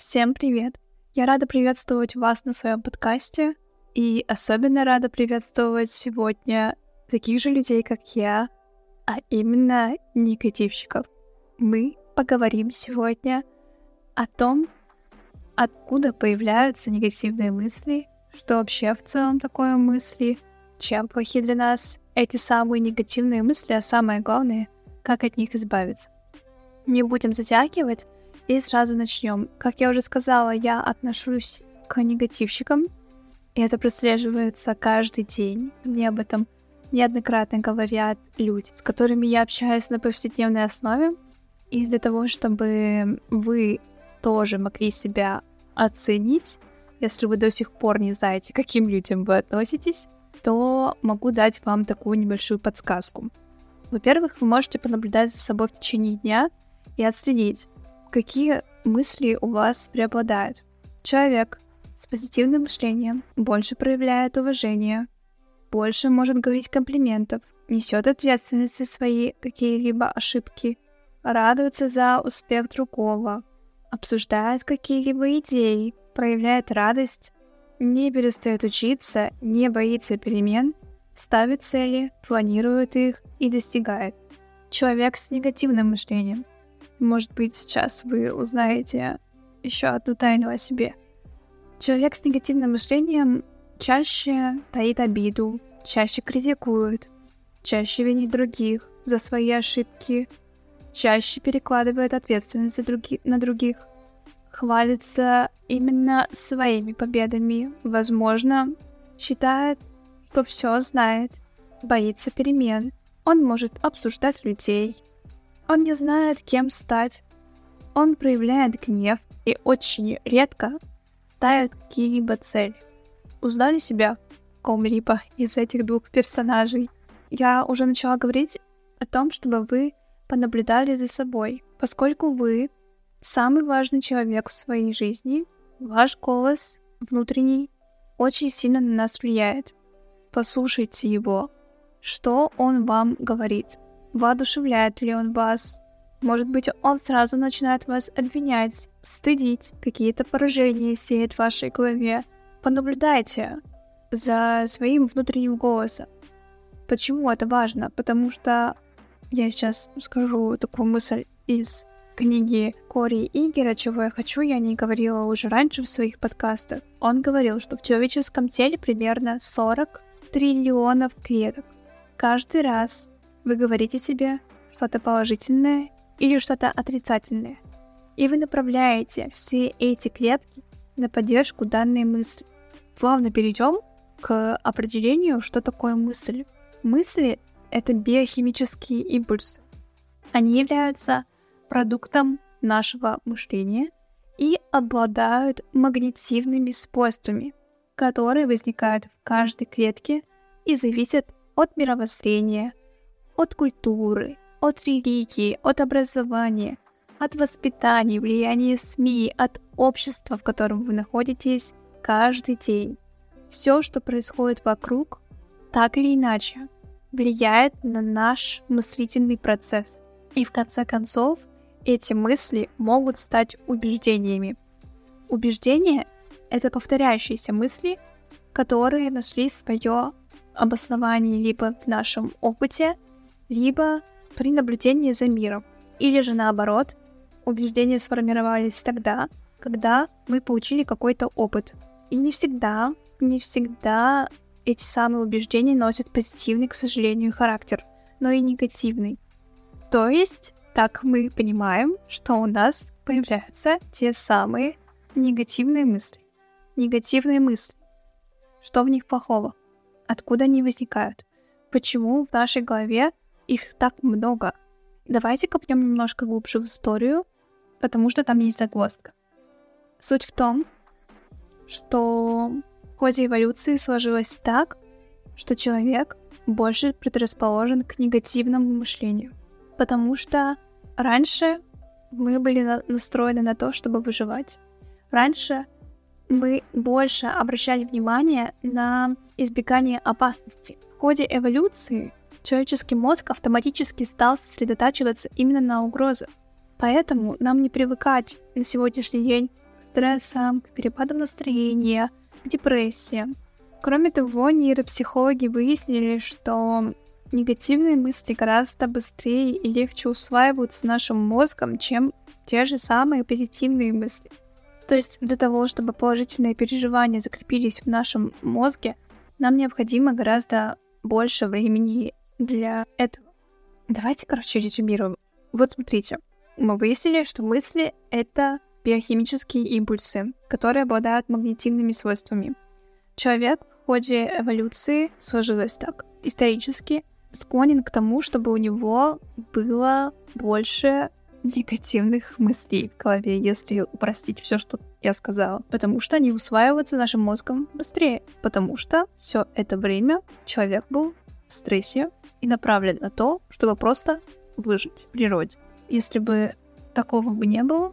Всем привет! Я рада приветствовать вас на своем подкасте и особенно рада приветствовать сегодня таких же людей, как я, а именно негативщиков. Мы поговорим сегодня о том, откуда появляются негативные мысли, что вообще в целом такое мысли, чем плохи для нас эти самые негативные мысли, а самое главное, как от них избавиться. Не будем затягивать и сразу начнем. Как я уже сказала, я отношусь к негативщикам, и это прослеживается каждый день. Мне об этом неоднократно говорят люди, с которыми я общаюсь на повседневной основе. И для того, чтобы вы тоже могли себя оценить, если вы до сих пор не знаете, к каким людям вы относитесь, то могу дать вам такую небольшую подсказку. Во-первых, вы можете понаблюдать за собой в течение дня и отследить, какие мысли у вас преобладают. Человек с позитивным мышлением больше проявляет уважение, больше может говорить комплиментов, несет ответственность за свои какие-либо ошибки, радуется за успех другого, обсуждает какие-либо идеи, проявляет радость, не перестает учиться, не боится перемен, ставит цели, планирует их и достигает. Человек с негативным мышлением. Может быть, сейчас вы узнаете еще одну тайну о себе. Человек с негативным мышлением чаще таит обиду, чаще критикует, чаще винит других за свои ошибки, чаще перекладывает ответственность за други- на других, хвалится именно своими победами, возможно, считает, что все знает, боится перемен. Он может обсуждать людей. Он не знает, кем стать. Он проявляет гнев и очень редко ставит какие-либо цели. Узнали себя в ком-либо из этих двух персонажей? Я уже начала говорить о том, чтобы вы понаблюдали за собой, поскольку вы самый важный человек в своей жизни, ваш голос внутренний очень сильно на нас влияет. Послушайте его. Что он вам говорит? Воодушевляет ли он вас? Может быть, он сразу начинает вас обвинять, стыдить, какие-то поражения сеет в вашей голове. Понаблюдайте за своим внутренним голосом. Почему это важно? Потому что я сейчас скажу такую мысль из книги Кори Игера «Чего я хочу», я не говорила уже раньше в своих подкастах. Он говорил, что в человеческом теле примерно 40 триллионов клеток. Каждый раз вы говорите себе что-то положительное или что-то отрицательное, и вы направляете все эти клетки на поддержку данной мысли. Плавно перейдем к определению, что такое мысль. Мысли — это биохимические импульсы. Они являются продуктом нашего мышления и обладают магнитивными свойствами, которые возникают в каждой клетке и зависят от мировоззрения, от культуры, от религии, от образования, от воспитания, влияния СМИ, от общества, в котором вы находитесь каждый день. Все, что происходит вокруг, так или иначе, влияет на наш мыслительный процесс. И в конце концов, эти мысли могут стать убеждениями. Убеждения — это повторяющиеся мысли, которые нашли свое обоснование либо в нашем опыте, либо при наблюдении за миром. Или же наоборот, убеждения сформировались тогда, когда мы получили какой-то опыт. И не всегда, не всегда эти самые убеждения носят позитивный, к сожалению, характер, но и негативный. То есть, так мы понимаем, что у нас появляются те самые негативные мысли. Негативные мысли. Что в них плохого? Откуда они возникают? Почему в нашей голове их так много? Давайте копнем немножко глубже в историю, потому что там есть загвоздка. Суть в том, что в ходе эволюции сложилось так, что человек больше предрасположен к негативному мышлению. Потому что раньше мы были на- настроены на то, чтобы выживать. Раньше мы больше обращали внимание на избегание опасности. В ходе эволюции человеческий мозг автоматически стал сосредотачиваться именно на угрозах. Поэтому нам не привыкать на сегодняшний день к стрессам, к перепадам настроения, к депрессии. Кроме того, нейропсихологи выяснили, что негативные мысли гораздо быстрее и легче усваиваются нашим мозгом, чем те же самые позитивные мысли. То есть для того, чтобы положительные переживания закрепились в нашем мозге, нам необходимо гораздо больше времени для этого. Давайте, короче, резюмируем. Вот смотрите, мы выяснили, что мысли — это биохимические импульсы, которые обладают магнитивными свойствами. Человек в ходе эволюции сложилось так, исторически, склонен к тому, чтобы у него было больше негативных мыслей в голове, если упростить все, что я сказала. Потому что они усваиваются нашим мозгом быстрее. Потому что все это время человек был в стрессе и направлен на то, чтобы просто выжить в природе. Если бы такого бы не было,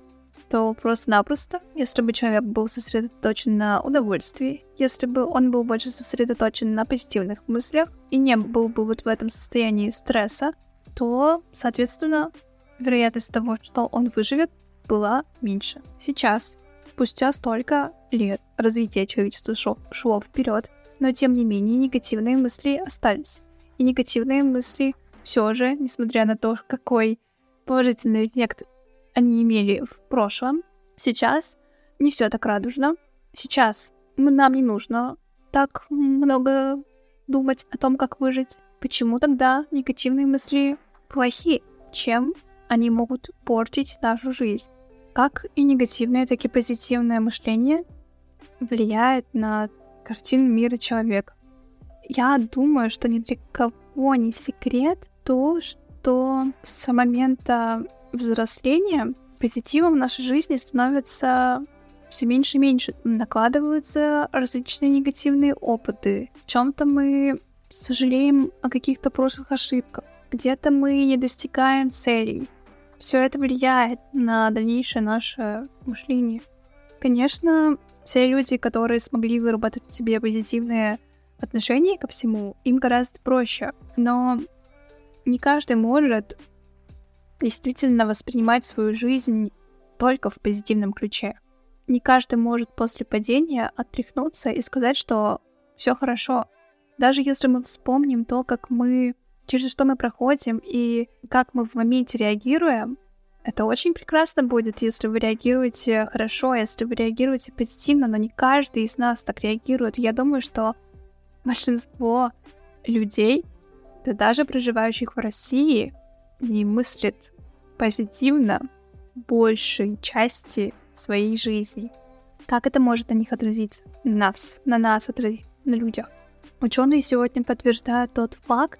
то просто-напросто, если бы человек был сосредоточен на удовольствии, если бы он был больше сосредоточен на позитивных мыслях и не был бы вот в этом состоянии стресса, то, соответственно, вероятность того, что он выживет, была меньше. Сейчас, спустя столько лет, развитие человечества шло, шло вперед, но тем не менее негативные мысли остались. И негативные мысли все же, несмотря на то, какой положительный эффект они имели в прошлом, сейчас не все так радужно. Сейчас нам не нужно так много думать о том, как выжить. Почему тогда негативные мысли плохи? Чем они могут портить нашу жизнь? Как и негативное, так и позитивное мышление влияет на картину мира человека. Я думаю, что ни для кого не секрет то, что с момента взросления позитивом в нашей жизни становится все меньше и меньше. Накладываются различные негативные опыты. В чем-то мы сожалеем о каких-то прошлых ошибках. Где-то мы не достигаем целей. Все это влияет на дальнейшее наше мышление. Конечно, те люди, которые смогли выработать в себе позитивные отношения ко всему, им гораздо проще. Но не каждый может действительно воспринимать свою жизнь только в позитивном ключе. Не каждый может после падения отряхнуться и сказать, что все хорошо. Даже если мы вспомним то, как мы, через что мы проходим и как мы в моменте реагируем, это очень прекрасно будет, если вы реагируете хорошо, если вы реагируете позитивно, но не каждый из нас так реагирует. Я думаю, что большинство людей, да даже проживающих в России, не мыслит позитивно большей части своей жизни. Как это может на них отразиться? На нас, на нас отразиться, на людях. Ученые сегодня подтверждают тот факт,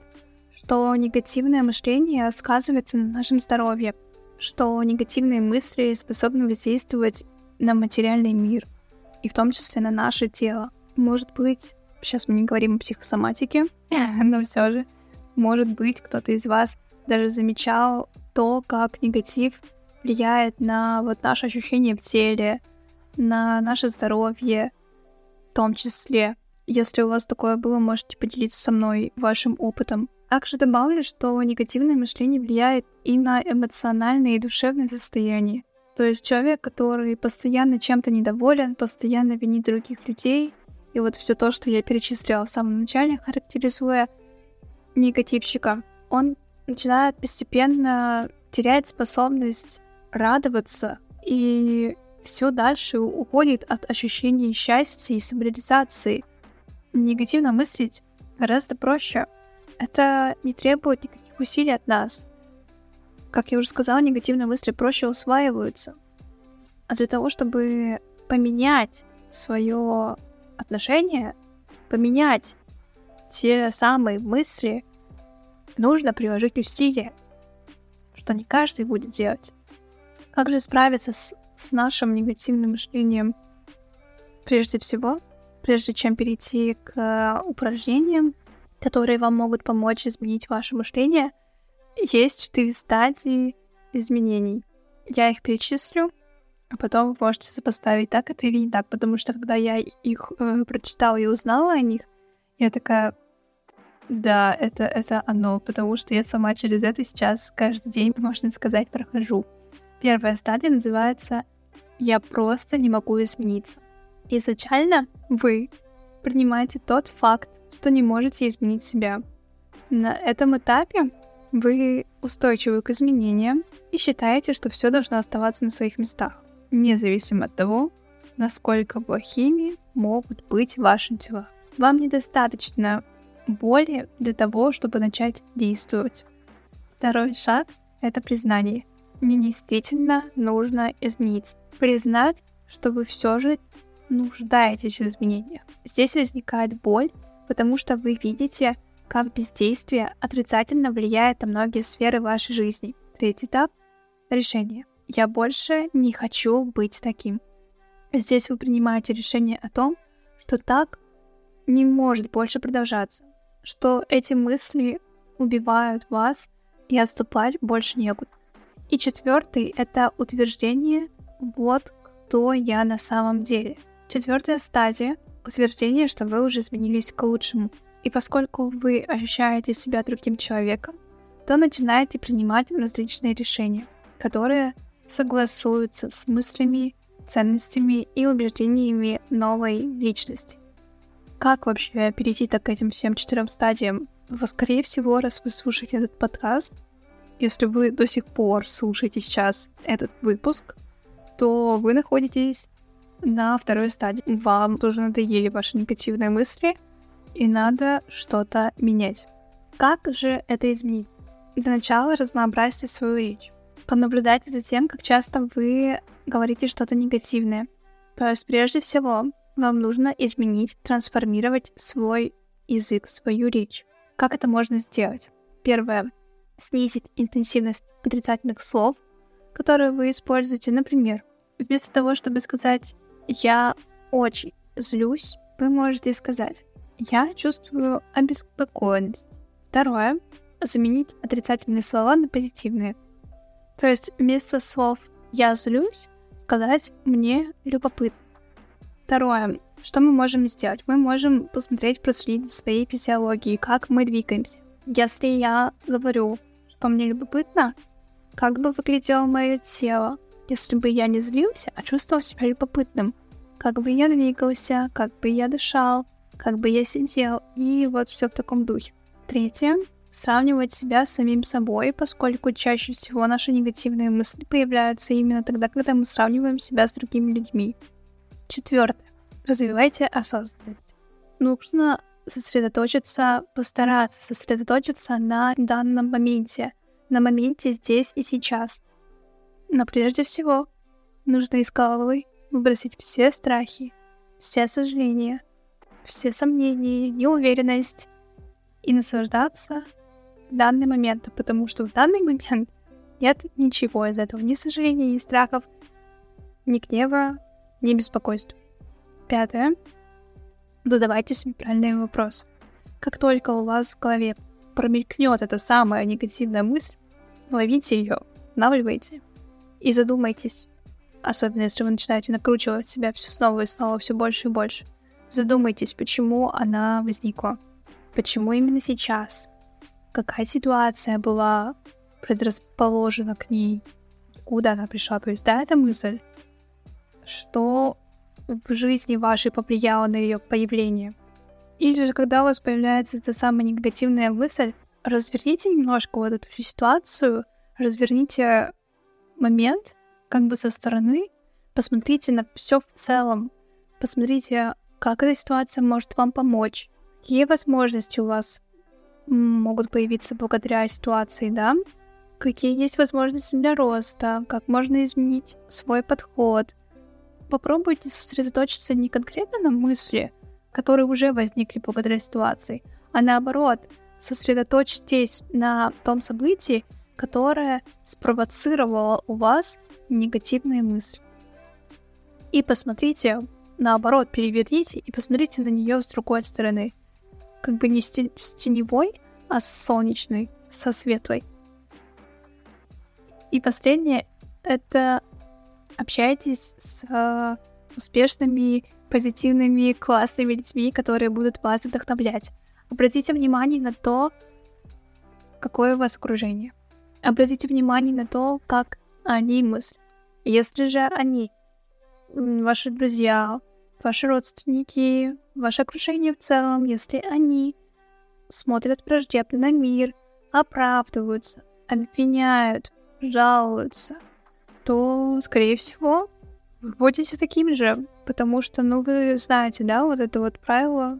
что негативное мышление сказывается на нашем здоровье, что негативные мысли способны воздействовать на материальный мир, и в том числе на наше тело. Может быть, сейчас мы не говорим о психосоматике, но все же, может быть, кто-то из вас даже замечал то, как негатив влияет на вот наше ощущение в теле, на наше здоровье в том числе. Если у вас такое было, можете поделиться со мной вашим опытом. Также добавлю, что негативное мышление влияет и на эмоциональное и душевное состояние. То есть человек, который постоянно чем-то недоволен, постоянно винит других людей, и вот все то, что я перечислила в самом начале, характеризуя негативщика, он начинает постепенно терять способность радоваться, и все дальше уходит от ощущения счастья и самореализации. Негативно мыслить гораздо проще. Это не требует никаких усилий от нас. Как я уже сказала, негативные мысли проще усваиваются. А для того, чтобы поменять свое отношение, поменять те самые мысли, нужно приложить усилия, что не каждый будет делать. Как же справиться с, с нашим негативным мышлением? Прежде всего, прежде чем перейти к э, упражнениям, которые вам могут помочь изменить ваше мышление, есть четыре стадии изменений. Я их перечислю, а потом вы можете сопоставить, так это или не так, потому что когда я их э, прочитала и узнала о них, я такая, да, это, это оно, потому что я сама через это сейчас каждый день, можно сказать, прохожу. Первая стадия называется я просто не могу измениться. Изначально вы принимаете тот факт, что не можете изменить себя. На этом этапе вы устойчивы к изменениям и считаете, что все должно оставаться на своих местах, независимо от того, насколько плохими могут быть ваши дела. Вам недостаточно боли для того, чтобы начать действовать. Второй шаг — это признание. Мне действительно нужно измениться. Признать, что вы все же нуждаетесь в изменениях. Здесь возникает боль, потому что вы видите, как бездействие отрицательно влияет на многие сферы вашей жизни. Третий этап — решение. Я больше не хочу быть таким. Здесь вы принимаете решение о том, что так не может больше продолжаться, что эти мысли убивают вас и отступать больше некуда. И четвертый — это утверждение «вот кто я на самом деле». Четвертая стадия — утверждение, что вы уже изменились к лучшему. И поскольку вы ощущаете себя другим человеком, то начинаете принимать различные решения, которые согласуются с мыслями, ценностями и убеждениями новой личности. Как вообще перейти так к этим всем четырем стадиям? Вы, скорее всего, раз вы слушаете этот подкаст, если вы до сих пор слушаете сейчас этот выпуск, то вы находитесь на второй стадии. Вам тоже надоели ваши негативные мысли, и надо что-то менять. Как же это изменить? Для начала разнообразьте свою речь. Понаблюдайте за тем, как часто вы говорите что-то негативное. То есть, прежде всего, вам нужно изменить, трансформировать свой язык, свою речь. Как это можно сделать? Первое. Снизить интенсивность отрицательных слов, которые вы используете. Например, вместо того, чтобы сказать «я очень злюсь», вы можете сказать «я чувствую обеспокоенность». Второе. Заменить отрицательные слова на позитивные. То есть вместо слов «я злюсь» сказать «мне любопытно». Второе. Что мы можем сделать? Мы можем посмотреть, проследить своей физиологией, как мы двигаемся. Если я говорю, что мне любопытно, как бы выглядело мое тело, если бы я не злился, а чувствовал себя любопытным, как бы я двигался, как бы я дышал, как бы я сидел, и вот все в таком духе. Третье сравнивать себя с самим собой, поскольку чаще всего наши негативные мысли появляются именно тогда, когда мы сравниваем себя с другими людьми. Четвертое. Развивайте осознанность. Нужно сосредоточиться, постараться сосредоточиться на данном моменте, на моменте здесь и сейчас. Но прежде всего, нужно из головы выбросить все страхи, все сожаления, все сомнения, неуверенность и наслаждаться данный момент, потому что в данный момент нет ничего из этого, ни сожалений, ни страхов, ни гнева, ни беспокойства. Пятое. Задавайте себе правильный вопрос. Как только у вас в голове промелькнет эта самая негативная мысль, ловите ее, останавливайте и задумайтесь. Особенно если вы начинаете накручивать себя все снова и снова, все больше и больше. Задумайтесь, почему она возникла. Почему именно сейчас? Какая ситуация была предрасположена к ней, куда она пришла. То есть, да, эта мысль, что в жизни вашей повлияло на ее появление. Или же, когда у вас появляется эта самая негативная мысль, разверните немножко вот эту всю ситуацию, разверните момент как бы со стороны, посмотрите на все в целом, посмотрите, как эта ситуация может вам помочь, какие возможности у вас могут появиться благодаря ситуации, да? Какие есть возможности для роста, как можно изменить свой подход. Попробуйте сосредоточиться не конкретно на мысли, которые уже возникли благодаря ситуации, а наоборот, сосредоточьтесь на том событии, которое спровоцировало у вас негативные мысли. И посмотрите, наоборот, переверните и посмотрите на нее с другой стороны – как бы не с, с теневой, а с солнечной, со светлой. И последнее — это общайтесь с э, успешными, позитивными, классными людьми, которые будут вас вдохновлять. Обратите внимание на то, какое у вас окружение. Обратите внимание на то, как они мыслят. Если же они ваши друзья, ваши родственники, ваше окружение в целом, если они смотрят враждебно на мир, оправдываются, обвиняют, жалуются, то, скорее всего, вы будете таким же, потому что, ну, вы знаете, да, вот это вот правило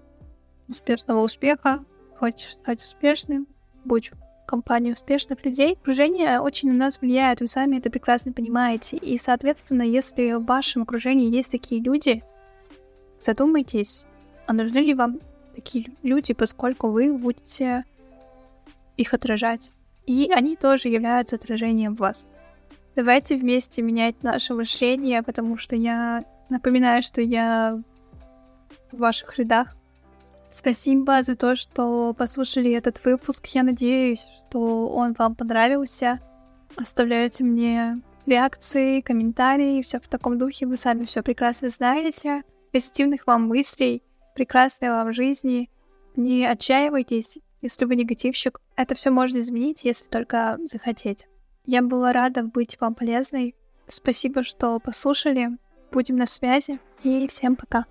успешного успеха. Хочешь стать успешным, будь в компании успешных людей. Окружение очень на нас влияет, вы сами это прекрасно понимаете. И, соответственно, если в вашем окружении есть такие люди, задумайтесь, а нужны ли вам такие люди, поскольку вы будете их отражать. И они тоже являются отражением вас. Давайте вместе менять наше мышление, потому что я напоминаю, что я в ваших рядах. Спасибо за то, что послушали этот выпуск. Я надеюсь, что он вам понравился. Оставляйте мне реакции, комментарии, все в таком духе. Вы сами все прекрасно знаете. Позитивных вам мыслей, прекрасной вам жизни. Не отчаивайтесь, если вы негативщик. Это все можно изменить, если только захотеть. Я была рада быть вам полезной. Спасибо, что послушали. Будем на связи. И всем пока.